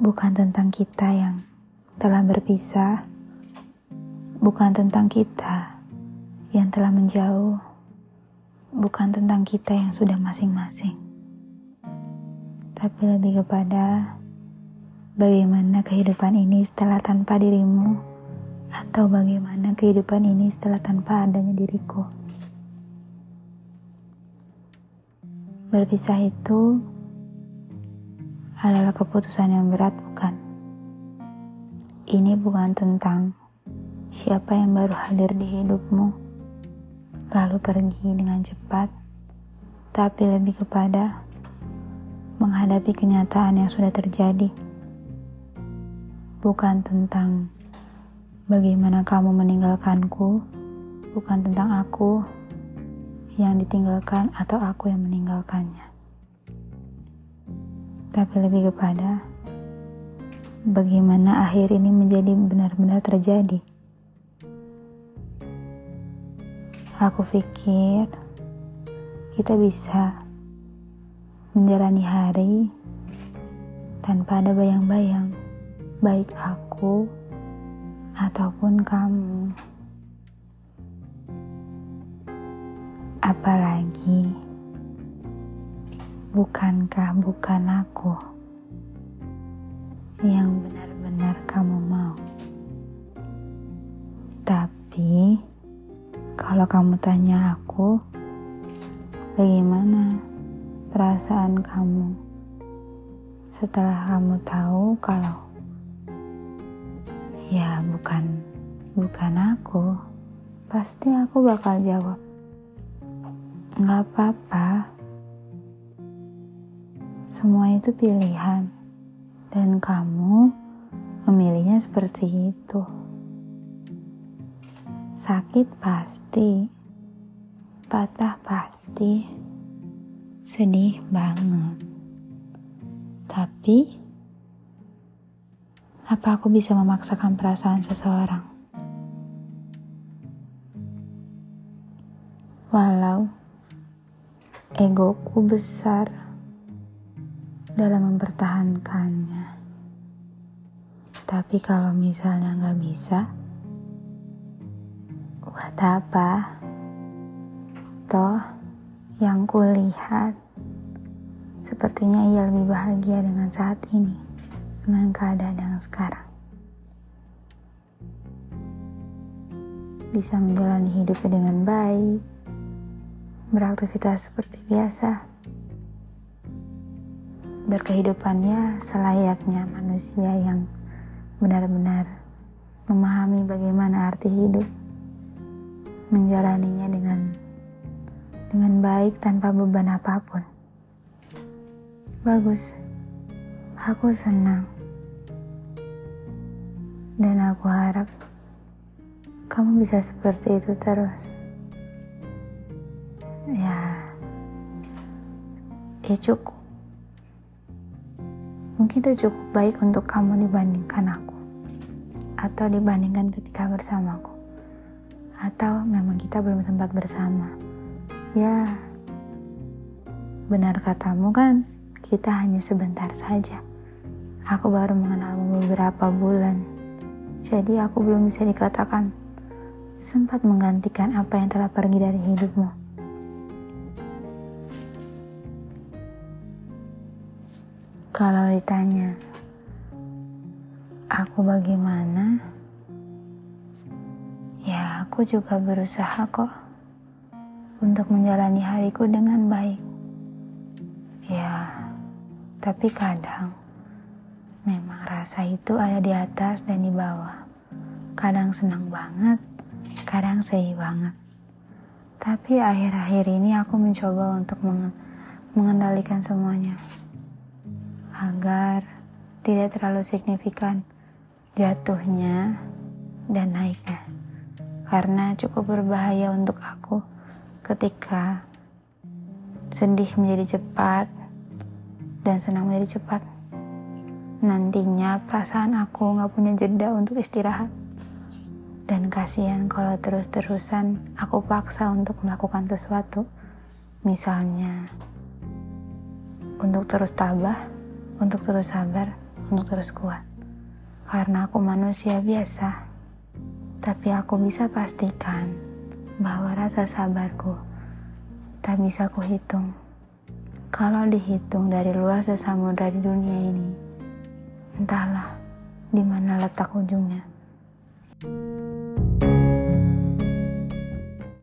bukan tentang kita yang telah berpisah, bukan tentang kita yang telah menjauh, bukan tentang kita yang sudah masing-masing, tapi lebih kepada bagaimana kehidupan ini setelah tanpa dirimu, atau bagaimana kehidupan ini setelah tanpa adanya diriku. Berpisah itu adalah keputusan yang berat, bukan? Ini bukan tentang siapa yang baru hadir di hidupmu, lalu pergi dengan cepat, tapi lebih kepada menghadapi kenyataan yang sudah terjadi. Bukan tentang bagaimana kamu meninggalkanku, bukan tentang aku yang ditinggalkan atau aku yang meninggalkannya tapi lebih kepada bagaimana akhir ini menjadi benar-benar terjadi. Aku pikir kita bisa menjalani hari tanpa ada bayang-bayang, baik aku ataupun kamu. Apalagi Bukankah bukan aku yang benar-benar kamu mau? Tapi, kalau kamu tanya aku, bagaimana perasaan kamu setelah kamu tahu kalau ya bukan bukan aku, pasti aku bakal jawab, nggak apa-apa semua itu pilihan, dan kamu memilihnya seperti itu. Sakit pasti, patah pasti, sedih banget. Tapi, apa aku bisa memaksakan perasaan seseorang? Walau egoku besar dalam mempertahankannya. Tapi kalau misalnya nggak bisa, buat apa? Toh, yang kulihat sepertinya ia lebih bahagia dengan saat ini, dengan keadaan yang sekarang. Bisa menjalani hidupnya dengan baik, beraktivitas seperti biasa berkehidupannya selayaknya manusia yang benar-benar memahami bagaimana arti hidup, menjalaninya dengan dengan baik tanpa beban apa pun. Bagus, aku senang, dan aku harap kamu bisa seperti itu terus. Ya, ya cukup. Mungkin itu cukup baik untuk kamu dibandingkan aku. Atau dibandingkan ketika bersamaku. Atau memang kita belum sempat bersama. Ya, benar katamu kan, kita hanya sebentar saja. Aku baru mengenalmu beberapa bulan. Jadi aku belum bisa dikatakan sempat menggantikan apa yang telah pergi dari hidupmu. Kalau ditanya, aku bagaimana? Ya, aku juga berusaha kok untuk menjalani hariku dengan baik. Ya, tapi kadang memang rasa itu ada di atas dan di bawah. Kadang senang banget, kadang sedih banget. Tapi akhir-akhir ini aku mencoba untuk mengendalikan semuanya agar tidak terlalu signifikan jatuhnya dan naiknya. Karena cukup berbahaya untuk aku ketika sedih menjadi cepat dan senang menjadi cepat. Nantinya perasaan aku nggak punya jeda untuk istirahat. Dan kasihan kalau terus-terusan aku paksa untuk melakukan sesuatu. Misalnya, untuk terus tabah untuk terus sabar untuk terus kuat. Karena aku manusia biasa, tapi aku bisa pastikan bahwa rasa sabarku tak bisa kuhitung. Kalau dihitung dari luas samudra di dunia ini, entahlah di mana letak ujungnya. thank you